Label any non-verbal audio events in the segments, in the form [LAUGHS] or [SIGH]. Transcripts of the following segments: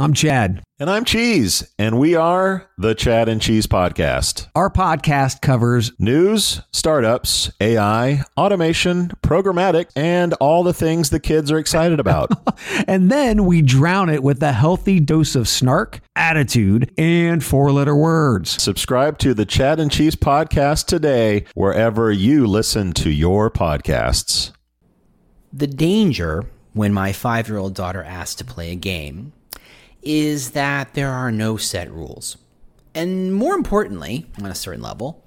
I'm Chad. And I'm Cheese, and we are the Chad and Cheese Podcast. Our podcast covers news, startups, AI, automation, programmatic, and all the things the kids are excited about. [LAUGHS] and then we drown it with a healthy dose of snark, attitude, and four letter words. Subscribe to the Chad and Cheese Podcast today, wherever you listen to your podcasts. The danger when my five year old daughter asked to play a game is that there are no set rules. And more importantly, on a certain level,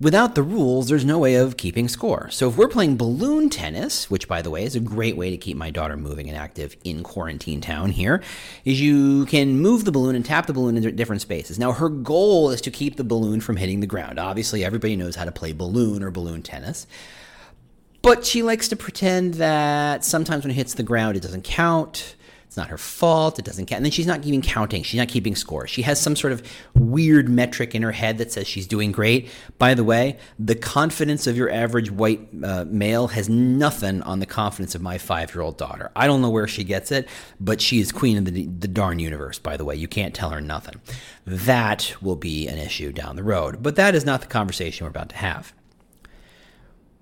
without the rules, there's no way of keeping score. So if we're playing balloon tennis, which by the way is a great way to keep my daughter moving and active in quarantine town here, is you can move the balloon and tap the balloon in different spaces. Now her goal is to keep the balloon from hitting the ground. Obviously, everybody knows how to play balloon or balloon tennis. But she likes to pretend that sometimes when it hits the ground, it doesn't count. It's not her fault. It doesn't count. And then she's not even counting. She's not keeping score. She has some sort of weird metric in her head that says she's doing great. By the way, the confidence of your average white uh, male has nothing on the confidence of my five year old daughter. I don't know where she gets it, but she is queen of the, the darn universe, by the way. You can't tell her nothing. That will be an issue down the road. But that is not the conversation we're about to have.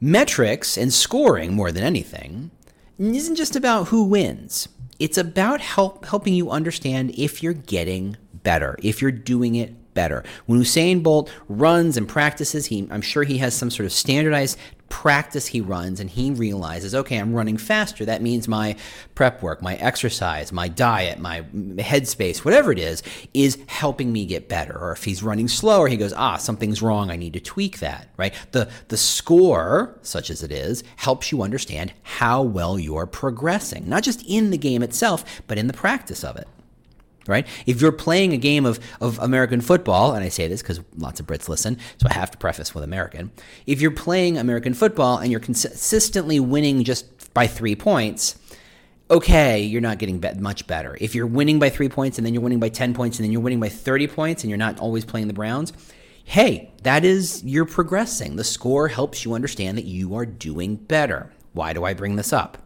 Metrics and scoring, more than anything, isn't just about who wins. It's about help helping you understand if you're getting better, if you're doing it better. When Usain Bolt runs and practices, he I'm sure he has some sort of standardized practice he runs and he realizes, okay, I'm running faster. That means my prep work, my exercise, my diet, my headspace, whatever it is, is helping me get better. Or if he's running slower, he goes, ah, something's wrong. I need to tweak that, right? The, the score, such as it is, helps you understand how well you're progressing, not just in the game itself, but in the practice of it right? If you're playing a game of, of American football, and I say this because lots of Brits listen, so I have to preface with American. If you're playing American football and you're consistently winning just by three points, okay, you're not getting be- much better. If you're winning by three points and then you're winning by 10 points and then you're winning by 30 points and you're not always playing the Browns, hey, that is, you're progressing. The score helps you understand that you are doing better. Why do I bring this up?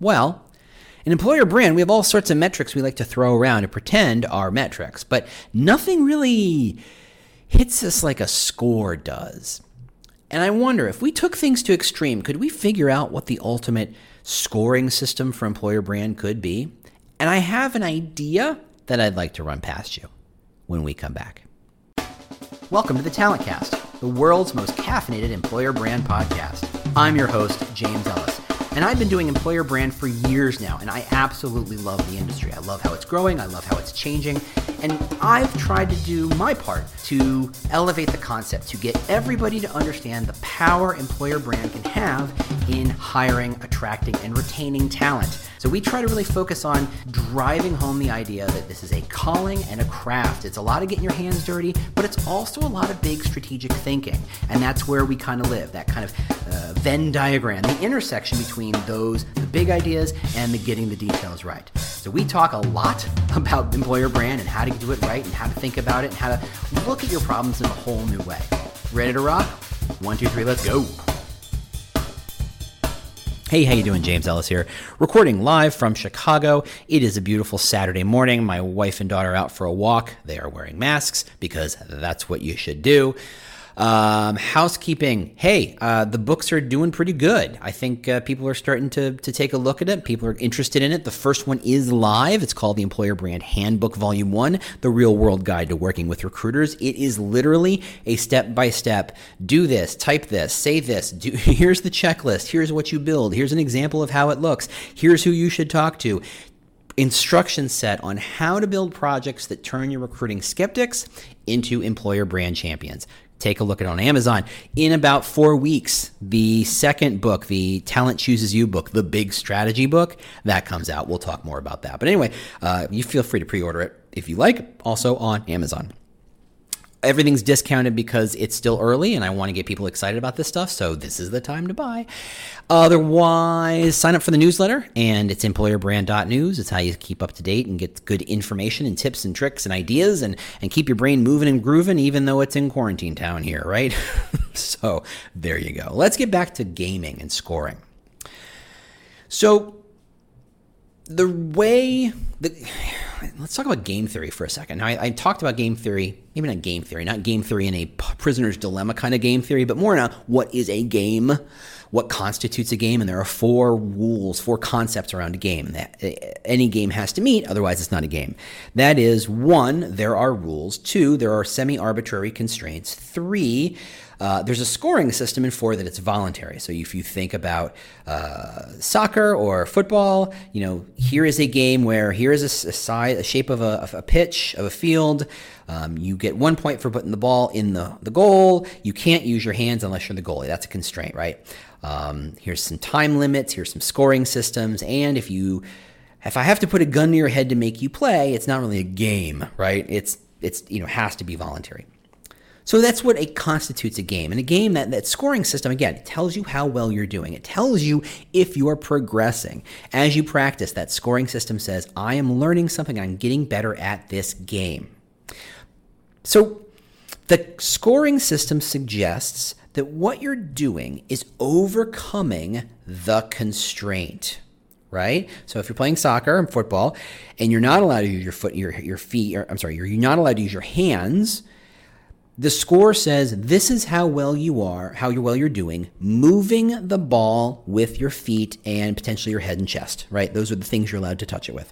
Well, in employer brand, we have all sorts of metrics we like to throw around and pretend are metrics, but nothing really hits us like a score does. And I wonder if we took things to extreme, could we figure out what the ultimate scoring system for employer brand could be? And I have an idea that I'd like to run past you when we come back. Welcome to the Talent Cast, the world's most caffeinated employer brand podcast. I'm your host, James Ellis. And I've been doing employer brand for years now, and I absolutely love the industry. I love how it's growing, I love how it's changing, and I've tried to do my part to elevate the concept, to get everybody to understand the power employer brand can have in hiring, attracting, and retaining talent. So we try to really focus on driving home the idea that this is a calling and a craft. It's a lot of getting your hands dirty, but it's also a lot of big strategic thinking. And that's where we kind of live, that kind of uh, Venn diagram, the intersection between those, the big ideas, and the getting the details right. So we talk a lot [LAUGHS] about employer brand and how to do it right and how to think about it and how to look at your problems in a whole new way. Ready to rock? One, two, three, let's go. Hey, how you doing? James Ellis here, recording live from Chicago. It is a beautiful Saturday morning. My wife and daughter out for a walk. They are wearing masks because that's what you should do. Um, housekeeping. Hey, uh, the books are doing pretty good. I think uh, people are starting to, to take a look at it. People are interested in it. The first one is live. It's called the Employer Brand Handbook Volume 1, The Real World Guide to Working with Recruiters. It is literally a step by step do this, type this, say this. Do, [LAUGHS] here's the checklist. Here's what you build. Here's an example of how it looks. Here's who you should talk to instruction set on how to build projects that turn your recruiting skeptics into employer brand champions take a look at it on Amazon. In about four weeks, the second book, the Talent Chooses You book, the big strategy book, that comes out. We'll talk more about that. But anyway, uh, you feel free to pre order it if you like, also on Amazon everything's discounted because it's still early and I want to get people excited about this stuff. So this is the time to buy. Otherwise, sign up for the newsletter and it's employerbrand.news. It's how you keep up to date and get good information and tips and tricks and ideas and, and keep your brain moving and grooving, even though it's in quarantine town here, right? [LAUGHS] so there you go. Let's get back to gaming and scoring. So the way that let's talk about game theory for a second. Now, I, I, talked about game theory, maybe not game theory, not game theory in a prisoner's dilemma kind of game theory, but more now, what is a game? What constitutes a game? And there are four rules, four concepts around a game that eh, any game has to meet, otherwise, it's not a game. That is one, there are rules. Two, there are semi arbitrary constraints. Three, uh, there's a scoring system in four that it's voluntary. So if you think about uh, soccer or football, you know, here is a game where here is a, a size, a shape of a, of a pitch of a field. Um, you get one point for putting the ball in the, the goal. You can't use your hands unless you're the goalie. That's a constraint, right? Um, here's some time limits. Here's some scoring systems. And if you if I have to put a gun to your head to make you play, it's not really a game, right? It's it's you know has to be voluntary. So that's what it constitutes a game. And a game that that scoring system again, it tells you how well you're doing. It tells you if you're progressing. As you practice, that scoring system says, "I am learning something. I'm getting better at this game." So the scoring system suggests that what you're doing is overcoming the constraint right? So if you're playing soccer and football and you're not allowed to use your foot your your feet or I'm sorry, you're, you're not allowed to use your hands, the score says this is how well you are, how well you're doing, moving the ball with your feet and potentially your head and chest, right? Those are the things you're allowed to touch it with.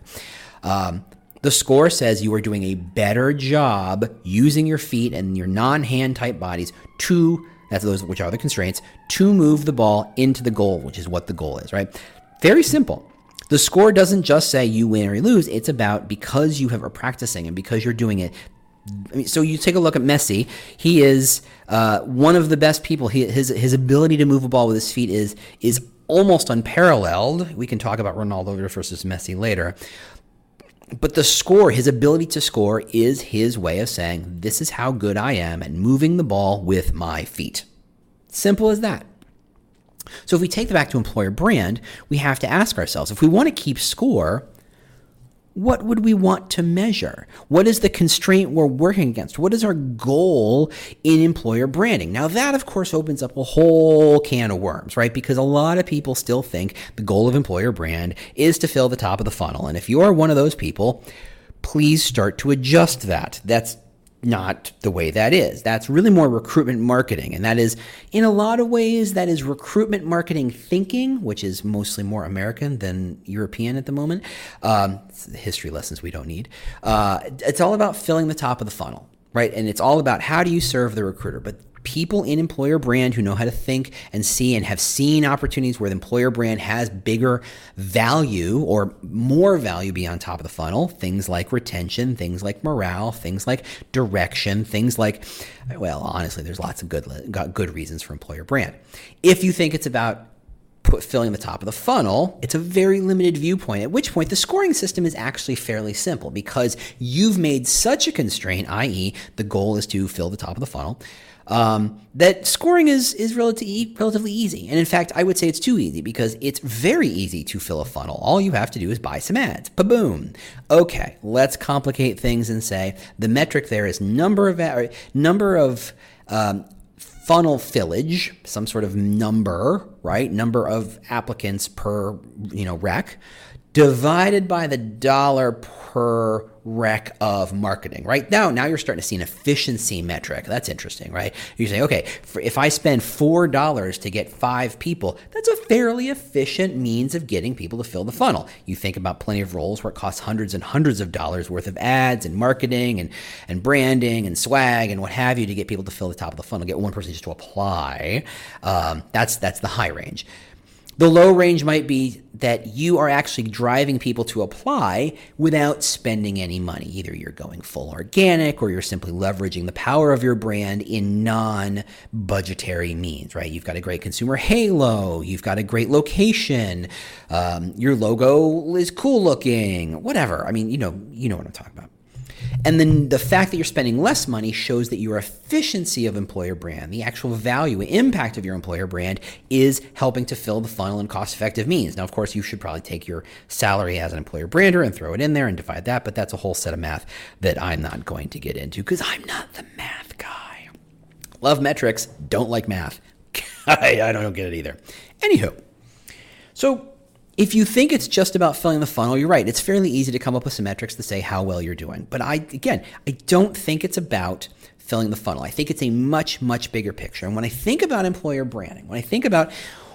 Um, the score says you are doing a better job using your feet and your non-hand type bodies to that's those which are the constraints to move the ball into the goal, which is what the goal is, right? Very simple. The score doesn't just say you win or you lose. It's about because you have are practicing and because you're doing it, I mean, so you take a look at Messi. He is uh, one of the best people. He, his his ability to move a ball with his feet is is almost unparalleled. We can talk about Ronaldo versus Messi later. But the score, his ability to score, is his way of saying, This is how good I am at moving the ball with my feet. Simple as that. So if we take that back to employer brand, we have to ask ourselves if we want to keep score, what would we want to measure? What is the constraint we're working against? What is our goal in employer branding? Now, that of course opens up a whole can of worms, right? Because a lot of people still think the goal of employer brand is to fill the top of the funnel. And if you are one of those people, please start to adjust that. That's not the way that is. That's really more recruitment marketing. And that is, in a lot of ways, that is recruitment marketing thinking, which is mostly more American than European at the moment. Um, history lessons we don't need. Uh, it's all about filling the top of the funnel, right? And it's all about how do you serve the recruiter. But people in employer brand who know how to think and see and have seen opportunities where the employer brand has bigger value or more value beyond top of the funnel. Things like retention, things like morale, things like direction, things like, well, honestly, there's lots of good, good reasons for employer brand. If you think it's about put filling the top of the funnel, it's a very limited viewpoint, at which point the scoring system is actually fairly simple because you've made such a constraint, i.e., the goal is to fill the top of the funnel, um, that scoring is is relatively relatively easy. And in fact, I would say it's too easy because it's very easy to fill a funnel. All you have to do is buy some ads. Boom. Okay, let's complicate things and say the metric there is number of number of um, funnel fillage, some sort of number, right? Number of applicants per you know rec divided by the dollar per rec of marketing, right? Now, now you're starting to see an efficiency metric. That's interesting, right? You say, okay, if I spend $4 to get five people, that's a fairly efficient means of getting people to fill the funnel. You think about plenty of roles where it costs hundreds and hundreds of dollars worth of ads and marketing and, and branding and swag and what have you to get people to fill the top of the funnel, get one person just to apply. Um, that's, that's the high range. The low range might be that you are actually driving people to apply without spending any money. Either you're going full organic or you're simply leveraging the power of your brand in non budgetary means, right? You've got a great consumer halo, you've got a great location, um, your logo is cool looking, whatever. I mean, you know, you know what I'm talking about. And then the fact that you're spending less money shows that your efficiency of employer brand, the actual value, impact of your employer brand is helping to fill the funnel in cost effective means. Now, of course, you should probably take your salary as an employer brander and throw it in there and divide that, but that's a whole set of math that I'm not going to get into because I'm not the math guy. Love metrics, don't like math. [LAUGHS] I, I don't get it either. Anywho, so if you think it's just about filling the funnel, you're right. It's fairly easy to come up with some metrics to say how well you're doing. But I, again, I don't think it's about filling the funnel. I think it's a much, much bigger picture. And when I think about employer branding, when I think about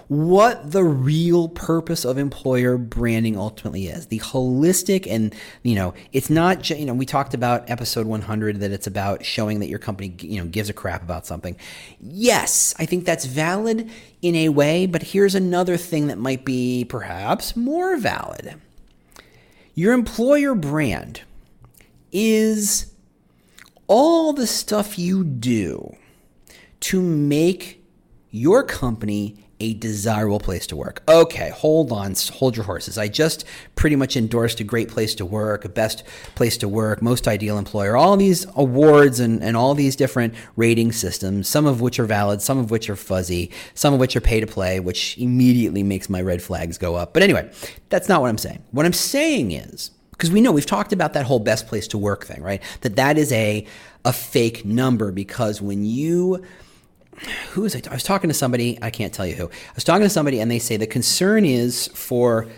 what the real purpose of employer branding ultimately is. The holistic and, you know, it's not, you know, we talked about episode 100 that it's about showing that your company, you know, gives a crap about something. Yes, I think that's valid in a way, but here's another thing that might be perhaps more valid. Your employer brand is all the stuff you do to make your company a desirable place to work. Okay, hold on, hold your horses. I just pretty much endorsed a great place to work, a best place to work, most ideal employer, all these awards and, and all these different rating systems, some of which are valid, some of which are fuzzy, some of which are pay to play, which immediately makes my red flags go up. But anyway, that's not what I'm saying. What I'm saying is, because we know we've talked about that whole best place to work thing, right? That that is a a fake number because when you who was I? I was talking to somebody. I can't tell you who. I was talking to somebody, and they say the concern is for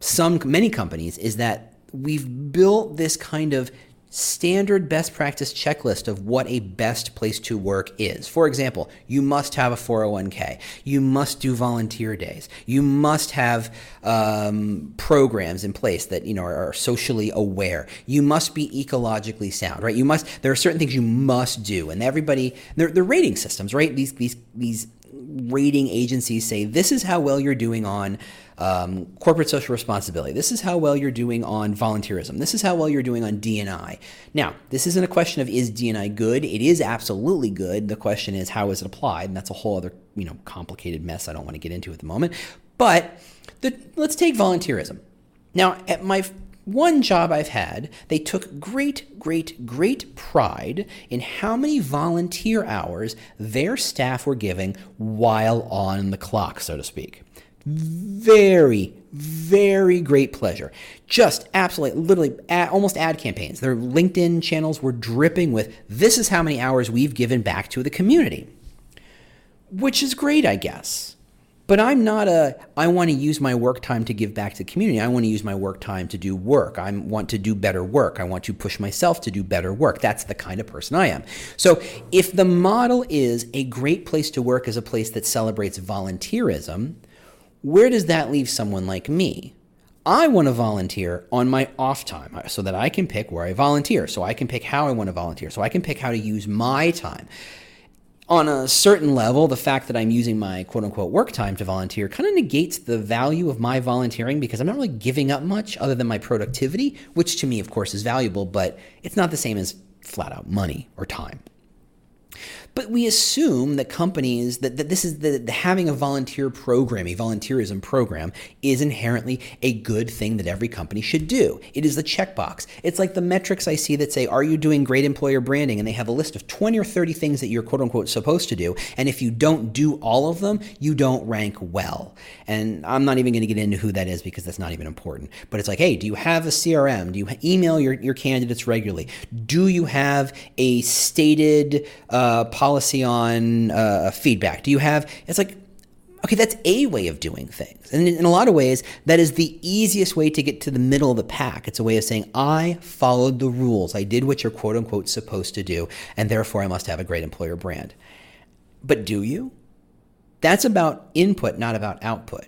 some many companies is that we've built this kind of standard best practice checklist of what a best place to work is. For example, you must have a 401k. You must do volunteer days. You must have um, programs in place that you know are, are, socially aware. You must be ecologically sound, right? You must. There are certain things you must do, and everybody. They're, they're rating systems, right? These these these rating agencies say this is how well you're doing on um, corporate social responsibility. This is how well you're doing on volunteerism. This is how well you're doing on DNI. Now, this isn't a question of is DNI good. It is absolutely good. The question is how is it applied, and that's a whole other you know complicated mess I don't want to get into at the moment. But the, let's take volunteerism. Now, at my one job I've had, they took great, great, great pride in how many volunteer hours their staff were giving while on the clock, so to speak. Very, very great pleasure. Just absolutely, literally, ad, almost ad campaigns. Their LinkedIn channels were dripping with this is how many hours we've given back to the community, which is great, I guess. But I'm not a, I want to use my work time to give back to the community. I want to use my work time to do work. I want to do better work. I want to push myself to do better work. That's the kind of person I am. So if the model is a great place to work as a place that celebrates volunteerism, where does that leave someone like me? I want to volunteer on my off time so that I can pick where I volunteer, so I can pick how I want to volunteer, so I can pick how to use my time. On a certain level, the fact that I'm using my quote unquote work time to volunteer kind of negates the value of my volunteering because I'm not really giving up much other than my productivity, which to me, of course, is valuable, but it's not the same as flat out money or time. But we assume that companies that, that this is the, the, having a volunteer program, a volunteerism program, is inherently a good thing that every company should do. It is the checkbox. It's like the metrics I see that say, "Are you doing great employer branding?" and they have a list of 20 or 30 things that you're quote unquote supposed to do, and if you don't do all of them, you don't rank well. And I'm not even going to get into who that is because that's not even important. But it's like, hey, do you have a CRM? Do you email your, your candidates regularly? Do you have a stated uh, policy on uh, feedback? Do you have, it's like, okay, that's a way of doing things. And in a lot of ways, that is the easiest way to get to the middle of the pack. It's a way of saying, I followed the rules. I did what you're quote unquote supposed to do, and therefore I must have a great employer brand. But do you? That's about input, not about output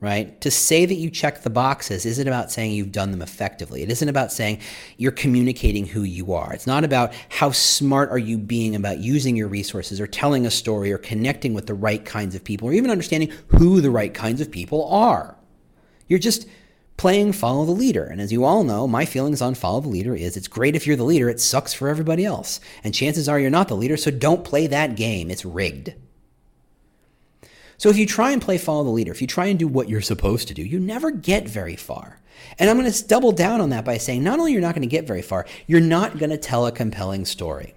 right? To say that you check the boxes isn't about saying you've done them effectively. It isn't about saying you're communicating who you are. It's not about how smart are you being about using your resources or telling a story or connecting with the right kinds of people or even understanding who the right kinds of people are. You're just playing follow the leader. And as you all know, my feelings on follow the leader is it's great if you're the leader, it sucks for everybody else. And chances are you're not the leader, so don't play that game. It's rigged. So if you try and play follow the leader, if you try and do what you're supposed to do, you never get very far. And I'm going to double down on that by saying not only you're not going to get very far, you're not going to tell a compelling story.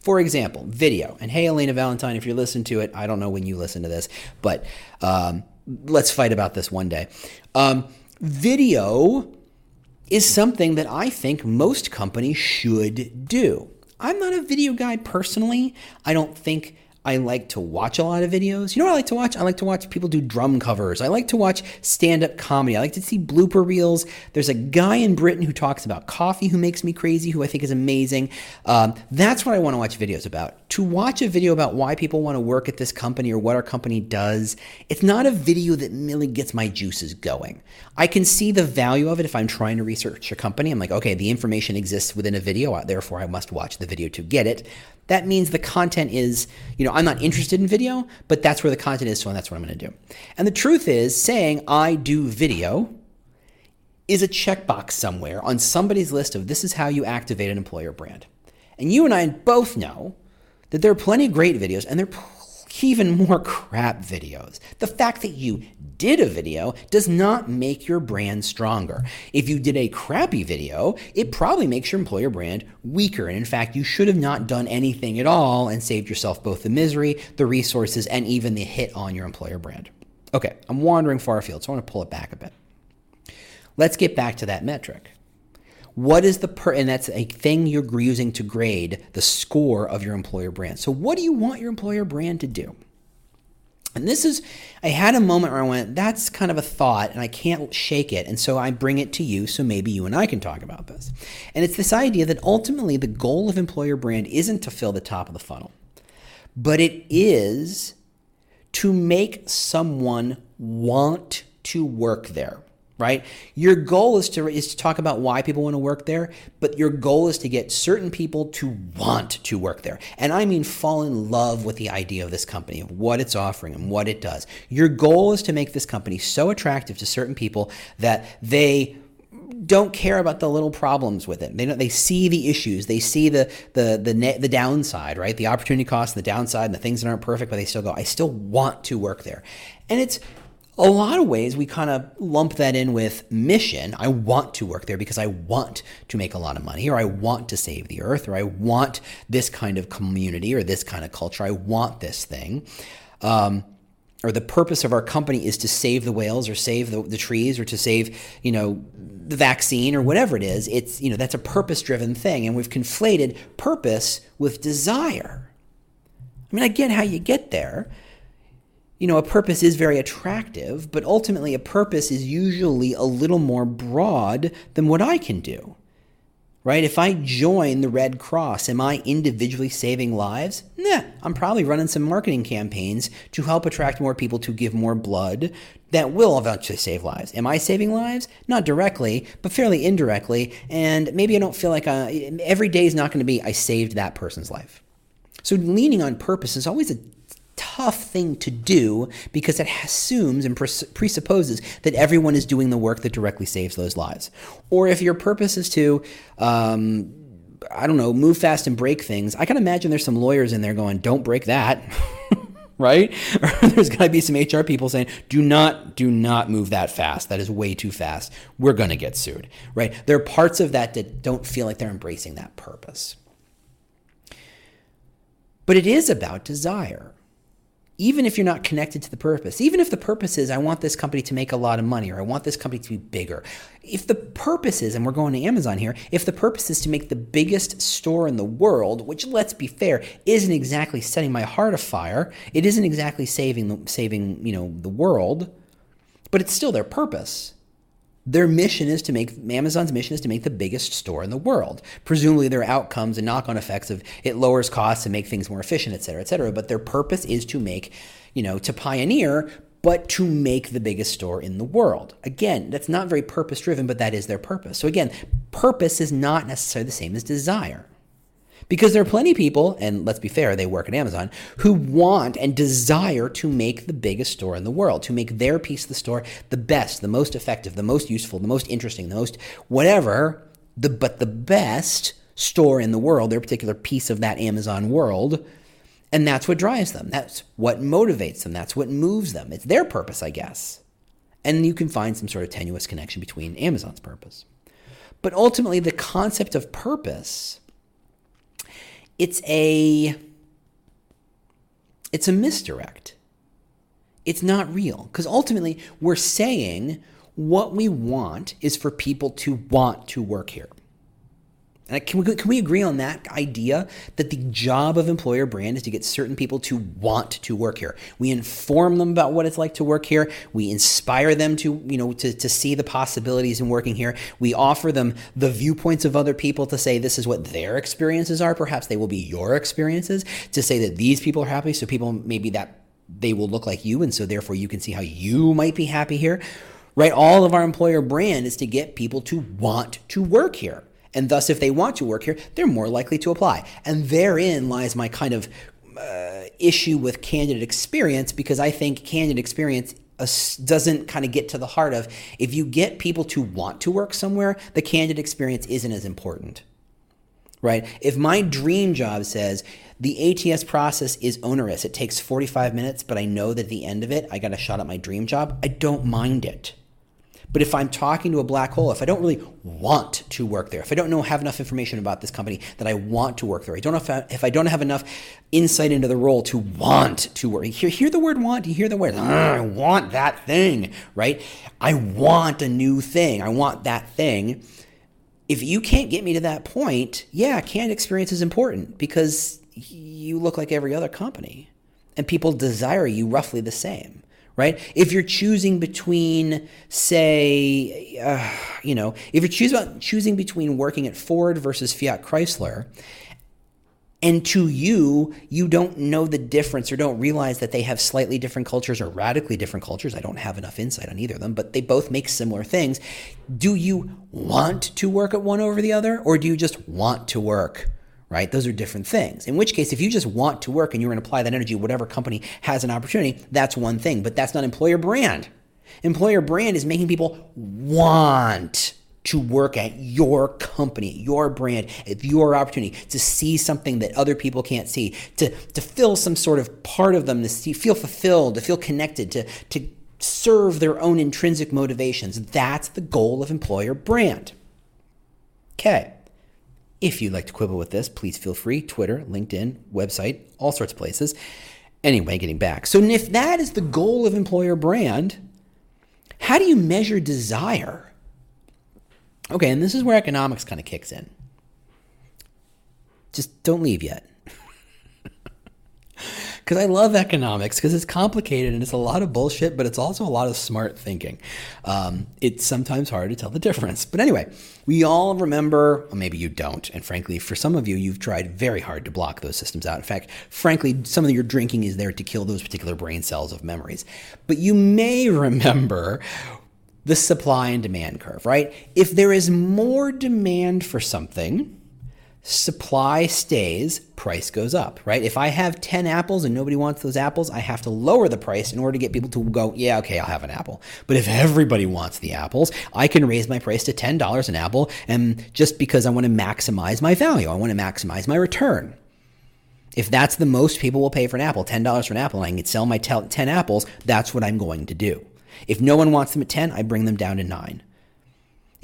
For example, video. And hey, Elena Valentine, if you're listening to it, I don't know when you listen to this, but um, let's fight about this one day. Um, video is something that I think most companies should do. I'm not a video guy personally. I don't think I like to watch a lot of videos. You know what I like to watch? I like to watch people do drum covers. I like to watch stand up comedy. I like to see blooper reels. There's a guy in Britain who talks about coffee who makes me crazy, who I think is amazing. Um, that's what I want to watch videos about. To watch a video about why people want to work at this company or what our company does, it's not a video that really gets my juices going. I can see the value of it if I'm trying to research a company. I'm like, okay, the information exists within a video, therefore I must watch the video to get it that means the content is, you know, I'm not interested in video, but that's where the content is, so that's what I'm going to do. And the truth is, saying I do video is a checkbox somewhere on somebody's list of this is how you activate an employer brand. And you and I both know that there are plenty of great videos and there are even more [LAUGHS] crap videos. The fact that you did a video does not make your brand stronger. If you did a crappy video, it probably makes your employer brand weaker. And in fact, you should have not done anything at all and saved yourself both the misery, the resources, and even the hit on your employer brand. Okay, I'm wandering far afield, so I want to pull it back a bit. Let's get back to that metric. What is the per, and that's a thing you're using to grade the score of your employer brand. So, what do you want your employer brand to do? And this is, I had a moment where I went, that's kind of a thought, and I can't shake it. And so I bring it to you, so maybe you and I can talk about this. And it's this idea that ultimately the goal of employer brand isn't to fill the top of the funnel, but it is to make someone want to work there right? Your goal is to is to talk about why people want to work there, but your goal is to get certain people to want to work there. And I mean fall in love with the idea of this company, of what it's offering and what it does. Your goal is to make this company so attractive to certain people that they don't care about the little problems with it. They don't, they see the issues, they see the the the net, the downside, right? The opportunity cost, the downside, and the things that aren't perfect, but they still go, I still want to work there. And it's a lot of ways we kind of lump that in with mission. I want to work there because I want to make a lot of money, or I want to save the earth, or I want this kind of community or this kind of culture. I want this thing. Um, or the purpose of our company is to save the whales or save the, the trees or to save, you know, the vaccine or whatever it is. It's, you know, that's a purpose driven thing. And we've conflated purpose with desire. I mean, I get how you get there you know, a purpose is very attractive, but ultimately a purpose is usually a little more broad than what I can do. Right? If I join the Red Cross, am I individually saving lives? Nah, I'm probably running some marketing campaigns to help attract more people to give more blood that will eventually save lives. Am I saving lives? Not directly, but fairly indirectly. And maybe I don't feel like I, every day is not going to be I saved that person's life. So leaning on purpose is always a tough thing to do because it assumes and presupposes that everyone is doing the work that directly saves those lives. Or if your purpose is to, um, I don't know, move fast and break things, I can imagine there's some lawyers in there going, don't break that. [LAUGHS] right? [LAUGHS] There's got to be some HR people saying, "Do not, do not move that fast. That is way too fast. We're going to get sued." Right? There are parts of that that don't feel like they're embracing that purpose. But it is about desire even if you're not connected to the purpose, even if the purpose is, I want this company to make a lot of money or I want this company to be bigger. If the purpose is, and we're going to Amazon here, if the purpose is to make the biggest store in the world, which let's be fair, isn't exactly setting my heart afire, it isn't exactly saving, saving, you know, the world, but it's still their purpose. Their mission is to make Amazon's mission is to make the biggest store in the world. Presumably, their outcomes and knock-on effects of it lowers costs and make things more efficient, et cetera, et cetera. But their purpose is to make, you know, to pioneer, but to make the biggest store in the world. Again, that's not very purpose-driven, but that is their purpose. So again, purpose is not necessarily the same as desire. Because there are plenty of people, and let's be fair, they work at Amazon, who want and desire to make the biggest store in the world, to make their piece of the store the best, the most effective, the most useful, the most interesting, the most whatever, the, but the best store in the world, their particular piece of that Amazon world. And that's what drives them. That's what motivates them. That's what moves them. It's their purpose, I guess. And you can find some sort of tenuous connection between Amazon's purpose. But ultimately, the concept of purpose it's a it's a misdirect. It's not real because ultimately we're saying what we want is for people to want to work here. Can we, can we agree on that idea that the job of employer brand is to get certain people to want to work here? We inform them about what it's like to work here. We inspire them to, you know, to, to see the possibilities in working here. We offer them the viewpoints of other people to say this is what their experiences are. Perhaps they will be your experiences to say that these people are happy. So people maybe that they will look like you. And so therefore you can see how you might be happy here, right? All of our employer brand is to get people to want to work here. And thus, if they want to work here, they're more likely to apply. And therein lies my kind of uh, issue with candidate experience because I think candidate experience uh, doesn't kind of get to the heart of if you get people to want to work somewhere, the candidate experience isn't as important. Right? If my dream job says the ATS process is onerous, it takes 45 minutes, but I know that at the end of it, I got a shot at my dream job, I don't mind it. But if I'm talking to a black hole, if I don't really want to work there, if I don't know have enough information about this company that I want to work there, I don't know if I, if I don't have enough insight into the role to want to work. Hear, hear the word want. You hear the word I want that thing, right? I want a new thing. I want that thing. If you can't get me to that point, yeah, canned experience is important because you look like every other company, and people desire you roughly the same right? If you're choosing between, say, uh, you know, if you're choose about choosing between working at Ford versus Fiat Chrysler, and to you, you don't know the difference or don't realize that they have slightly different cultures or radically different cultures. I don't have enough insight on either of them, but they both make similar things. Do you want to work at one over the other, or do you just want to work? Right? Those are different things. In which case, if you just want to work and you're going to apply that energy, whatever company has an opportunity, that's one thing, but that's not employer brand. Employer brand is making people want to work at your company, your brand, your opportunity, to see something that other people can't see, to, to fill some sort of part of them, to see, feel fulfilled, to feel connected, to, to serve their own intrinsic motivations. That's the goal of employer brand. Okay. If you'd like to quibble with this, please feel free. Twitter, LinkedIn, website, all sorts of places. Anyway, getting back. So, if that is the goal of employer brand, how do you measure desire? Okay, and this is where economics kind of kicks in. Just don't leave yet because I love economics because it's complicated and it's a lot of bullshit, but it's also a lot of smart thinking. Um, it's sometimes hard to tell the difference. But anyway, we all remember, well, maybe you don't. And frankly, for some of you, you've tried very hard to block those systems out. In fact, frankly, some of your drinking is there to kill those particular brain cells of memories. But you may [LAUGHS] remember the supply and demand curve, right? If there is more demand for something, supply stays, price goes up, right? If I have 10 apples and nobody wants those apples, I have to lower the price in order to get people to go, yeah, okay, I'll have an apple. But if everybody wants the apples, I can raise my price to $10 an apple and just because I want to maximize my value, I want to maximize my return. If that's the most people will pay for an apple, $10 for an apple, and I can sell my 10 apples, that's what I'm going to do. If no one wants them at 10, I bring them down to 9.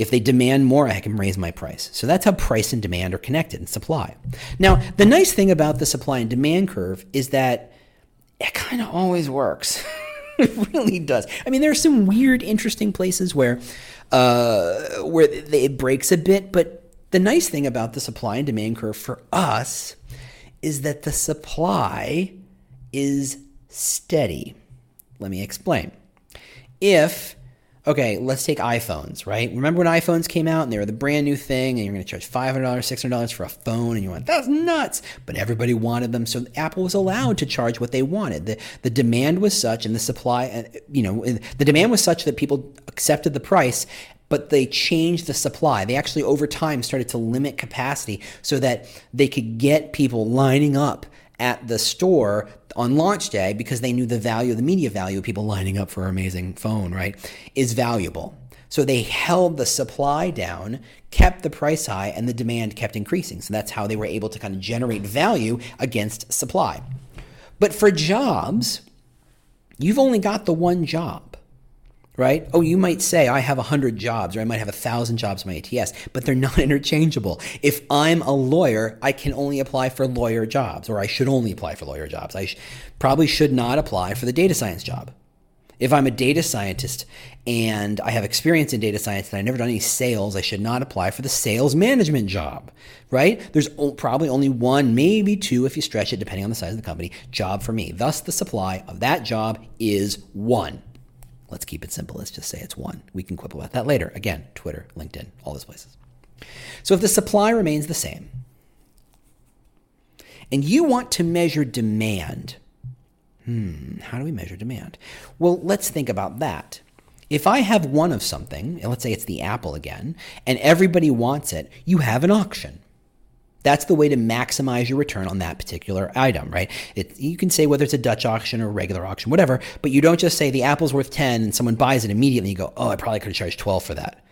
If they demand more, I can raise my price. So that's how price and demand are connected and supply. Now, the nice thing about the supply and demand curve is that it kind of always works. [LAUGHS] it really does. I mean, there are some weird, interesting places where uh, where it breaks a bit, but the nice thing about the supply and demand curve for us is that the supply is steady. Let me explain. If okay, let's take iPhones, right? Remember when iPhones came out and they were the brand new thing and you're going to charge $500, $600 for a phone and you went, that's nuts. But everybody wanted them. So Apple was allowed to charge what they wanted. The, the demand was such and the supply, uh, you know, the demand was such that people accepted the price but they changed the supply. They actually, over time, started to limit capacity so that they could get people lining up at the store on launch day because they knew the value, the media value of people lining up for an amazing phone, right, is valuable. So they held the supply down, kept the price high, and the demand kept increasing. So that's how they were able to kind of generate value against supply. But for jobs, you've only got the one job right? Oh, you might say I have 100 jobs or I might have 1,000 jobs in my ATS, but they're [LAUGHS] not interchangeable. If I'm a lawyer, I can only apply for lawyer jobs or I should only apply for lawyer jobs. I sh- probably should not apply for the data science job. If I'm a data scientist and I have experience in data science and I've never done any sales, I should not apply for the sales management job, right? There's probably only one, maybe two, if you stretch it, depending on the size of the company, job for me. Thus, the supply of that job is one. Let's keep it simple. Let's just say it's one. We can quibble about that later. Again, Twitter, LinkedIn, all those places. So if the supply remains the same, and you want to measure demand, Hmm, how do we measure demand? Well, let's think about that. If I have one of something, let's say it's the apple again, and everybody wants it, you have an auction. That's the way to maximize your return on that particular item, right? It, you can say whether it's a Dutch auction or a regular auction, whatever, but you don't just say the apple's worth 10 and someone buys it immediately. You go, oh, I probably could have charged 12 for that.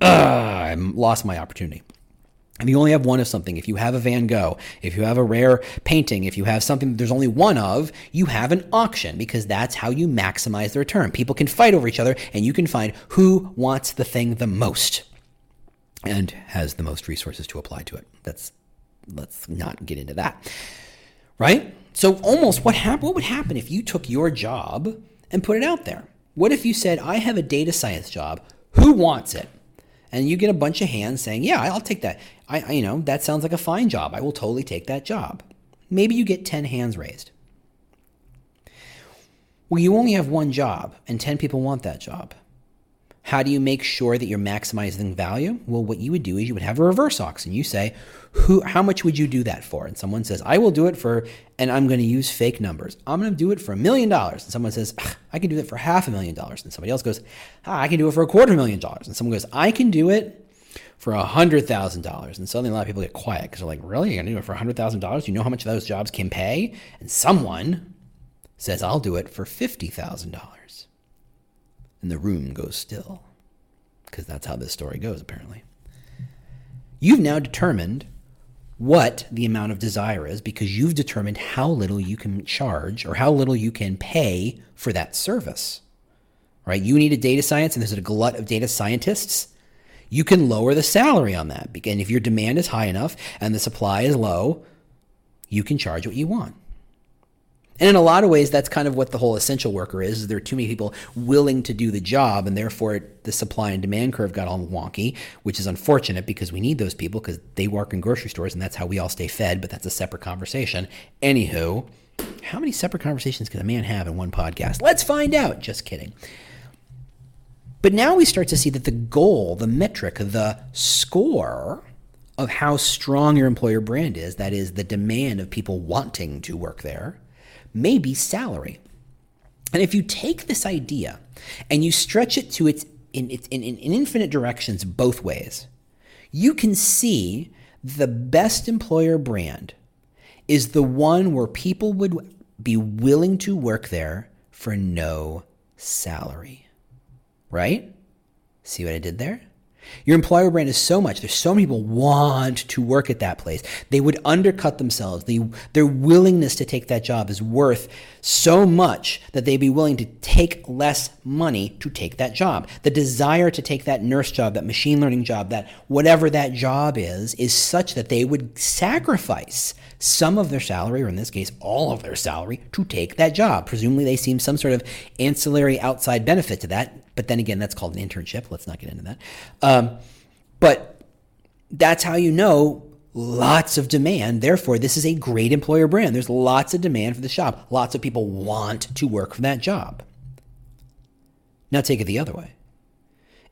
Ugh, I lost my opportunity. If you only have one of something, if you have a Van Gogh, if you have a rare painting, if you have something that there's only one of, you have an auction because that's how you maximize the return. People can fight over each other and you can find who wants the thing the most and has the most resources to apply to it. That's let's not get into that. Right? So almost what hap- what would happen if you took your job and put it out there? What if you said, I have a data science job, who wants it? And you get a bunch of hands saying, Yeah, I'll take that. I, I, you know, that sounds like a fine job. I will totally take that job. Maybe you get 10 hands raised. Well, you only have one job and 10 people want that job. How do you make sure that you're maximizing value? Well, what you would do is you would have a reverse auction. You say, Who, how much would you do that for? And someone says, I will do it for, and I'm going to use fake numbers. I'm going to do it for a million dollars. And someone says, I can do it for half a million dollars. And somebody else goes, ah, I can do it for a quarter million dollars. And someone goes, I can do it for a $100,000. And suddenly a lot of people get quiet because they're like, really? You're going to do it for a $100,000? You know how much those jobs can pay? And someone says, I'll do it for $50,000. And the room goes still because that's how this story goes, apparently. You've now determined what the amount of desire is because you've determined how little you can charge or how little you can pay for that service. Right? You need a data science, and there's a glut of data scientists you can lower the salary on that. And if your demand is high enough and the supply is low, you can charge what you want. And in a lot of ways, that's kind of what the whole essential worker is. is there are too many people willing to do the job, and therefore the supply and demand curve got all wonky, which is unfortunate because we need those people because they work in grocery stores, and that's how we all stay fed. But that's a separate conversation. Anywho, how many separate conversations can a man have in one podcast? Let's find out. Just kidding. But now we start to see that the goal, the metric, the score of how strong your employer brand is, that is, the demand of people wanting to work there, may be salary. And if you take this idea and you stretch it to its in, in, in, in infinite directions both ways, you can see the best employer brand is the one where people would be willing to work there for no salary right? See what I did there? Your employer brand is so much. There's so many people want to work at that place. They would undercut themselves. The, their willingness to take that job is worth so much that they'd be willing to take less money to take that job. The desire to take that nurse job, that machine learning job, that whatever that job is, is such that they would sacrifice some of their salary, or in this case, all of their salary, to take that job. Presumably, they seem some sort of ancillary outside benefit to that. But then again, that's called an internship. Let's not get into that. Um, but that's how you know lots of demand. Therefore, this is a great employer brand. There's lots of demand for the job. Lots of people want to work for that job. Now, take it the other way.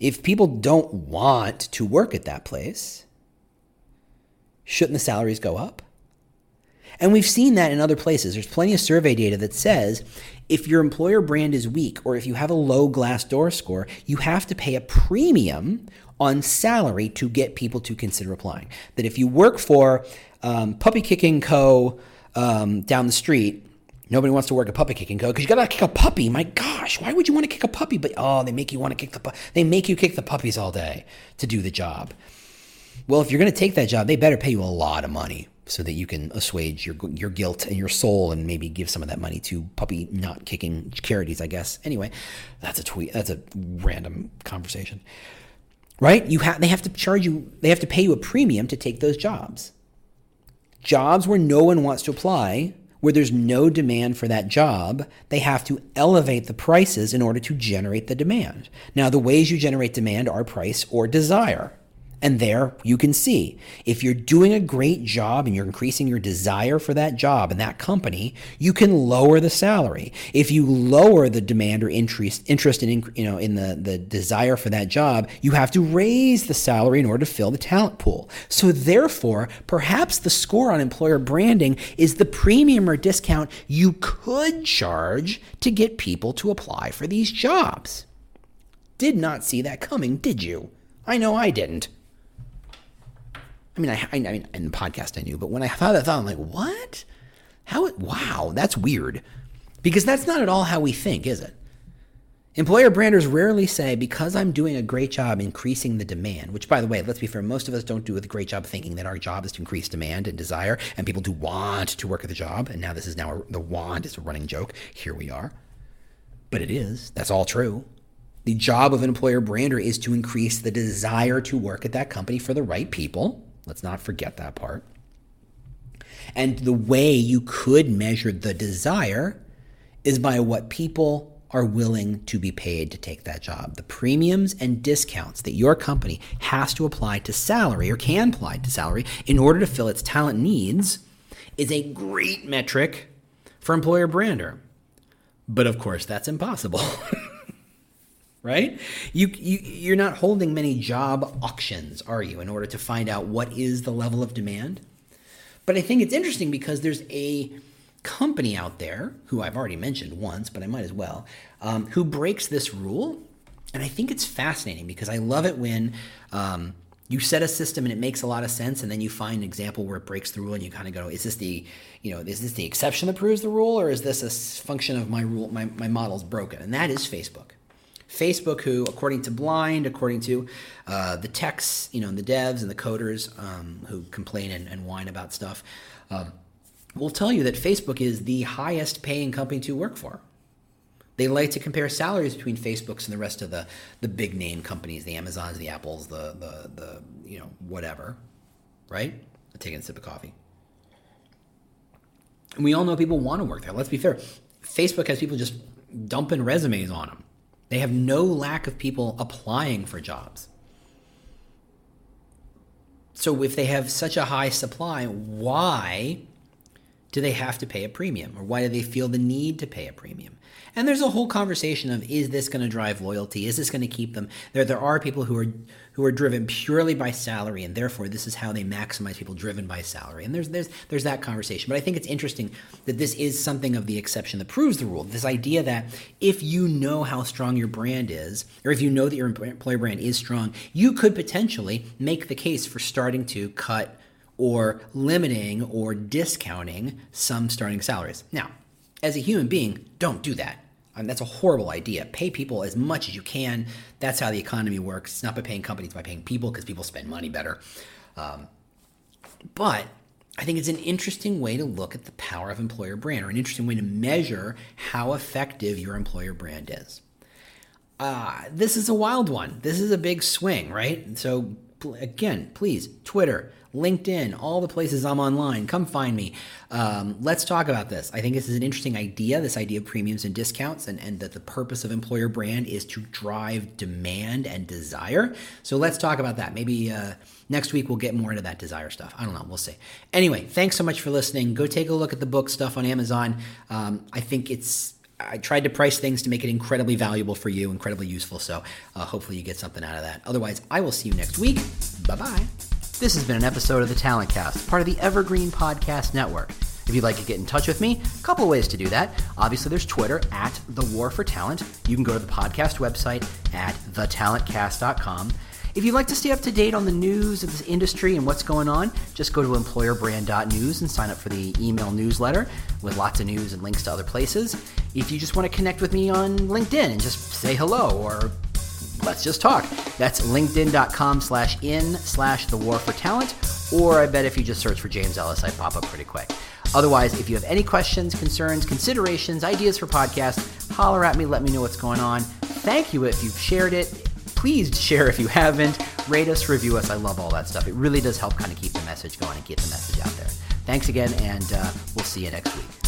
If people don't want to work at that place, shouldn't the salaries go up? And we've seen that in other places. There's plenty of survey data that says if your employer brand is weak or if you have a low Glassdoor score, you have to pay a premium on salary to get people to consider applying. That if you work for um, Puppy Kicking Co. Um, down the street, Nobody wants to work a puppy kicking co because you gotta kick a puppy. My gosh, why would you want to kick a puppy? But oh, they make you want to kick the pu- they make you kick the puppies all day to do the job. Well, if you're gonna take that job, they better pay you a lot of money so that you can assuage your your guilt and your soul and maybe give some of that money to puppy not kicking charities, I guess. Anyway, that's a tweet. That's a random conversation. Right? You have they have to charge you they have to pay you a premium to take those jobs. Jobs where no one wants to apply where there's no demand for that job, they have to elevate the prices in order to generate the demand. Now, the ways you generate demand are price or desire. And there you can see if you're doing a great job and you're increasing your desire for that job and that company, you can lower the salary. If you lower the demand or interest interest in you know in the the desire for that job, you have to raise the salary in order to fill the talent pool. So therefore, perhaps the score on employer branding is the premium or discount you could charge to get people to apply for these jobs. Did not see that coming, did you? I know I didn't. I mean, I, I, mean, in the podcast I knew, but when I thought that thought, I'm like, what? How? Wow, that's weird, because that's not at all how we think, is it? Employer branders rarely say, because I'm doing a great job increasing the demand, which, by the way, let's be fair, most of us don't do a great job thinking that our job is to increase demand and desire, and people do want to work at the job. And now this is now a, the want is a running joke. Here we are. But it is. That's all true. The job of an employer brander is to increase the desire to work at that company for the right people Let's not forget that part. And the way you could measure the desire is by what people are willing to be paid to take that job. The premiums and discounts that your company has to apply to salary or can apply to salary in order to fill its talent needs is a great metric for employer brander. But of course, that's impossible. [LAUGHS] right? You, you you're not holding many job auctions, are you, in order to find out what is the level of demand? But I think it's interesting because there's a company out there who I've already mentioned once, but I might as well, um, who breaks this rule, and I think it's fascinating because I love it when. Um, you set a system and it makes a lot of sense and then you find an example where it breaks the rule and you kind of go is this the you know is this the exception that proves the rule or is this a function of my rule my, my model's broken and that is facebook Facebook, who, according to Blind, according to uh, the techs, you know, and the devs and the coders um, who complain and, and, whine about stuff, um, will tell you that Facebook is the highest paying company to work for. They like to compare salaries between Facebooks and the rest of the, the big name companies, the Amazons, the Apples, the, the, the you know, whatever, right? I'm taking a sip of coffee. And we all know people want to work there. Let's be fair. Facebook has people just dumping resumes on them. They have no lack of people applying for jobs. So if they have such a high supply, why do they have to pay a premium or why do they feel the need to pay a premium? And there's a whole conversation of is this going to drive loyalty? Is this going to keep them? There there are people who are who are driven purely by salary and therefore this is how they maximize people driven by salary. And there's there's there's that conversation. But I think it's interesting that this is something of the exception that proves the rule. This idea that if you know how strong your brand is or if you know that your employer brand is strong, you could potentially make the case for starting to cut or limiting or discounting some starting salaries. Now, as a human being, don't do that. I mean, that's a horrible idea. Pay people as much as you can. That's how the economy works. It's not by paying companies, by paying people because people spend money better. Um, but I think it's an interesting way to look at the power of employer brand or an interesting way to measure how effective your employer brand is. Uh, this is a wild one. This is a big swing, right? So, again, please, Twitter, LinkedIn, all the places I'm online. Come find me. Um, let's talk about this. I think this is an interesting idea this idea of premiums and discounts, and, and that the purpose of employer brand is to drive demand and desire. So let's talk about that. Maybe uh, next week we'll get more into that desire stuff. I don't know. We'll see. Anyway, thanks so much for listening. Go take a look at the book stuff on Amazon. Um, I think it's I tried to price things to make it incredibly valuable for you, incredibly useful. So uh, hopefully you get something out of that. Otherwise, I will see you next week. Bye bye. This has been an episode of the Talent Cast, part of the Evergreen Podcast Network. If you'd like to get in touch with me, a couple ways to do that. Obviously, there's Twitter at The War for Talent. You can go to the podcast website at thetalentcast.com. If you'd like to stay up to date on the news of this industry and what's going on, just go to employerbrand.news and sign up for the email newsletter with lots of news and links to other places. If you just want to connect with me on LinkedIn and just say hello or let's just talk. That's linkedin.com slash in slash the war for talent. Or I bet if you just search for James Ellis, I pop up pretty quick. Otherwise, if you have any questions, concerns, considerations, ideas for podcasts, holler at me, let me know what's going on. Thank you if you've shared it. Please share if you haven't. Rate us, review us. I love all that stuff. It really does help kind of keep the message going and get the message out there. Thanks again, and uh, we'll see you next week.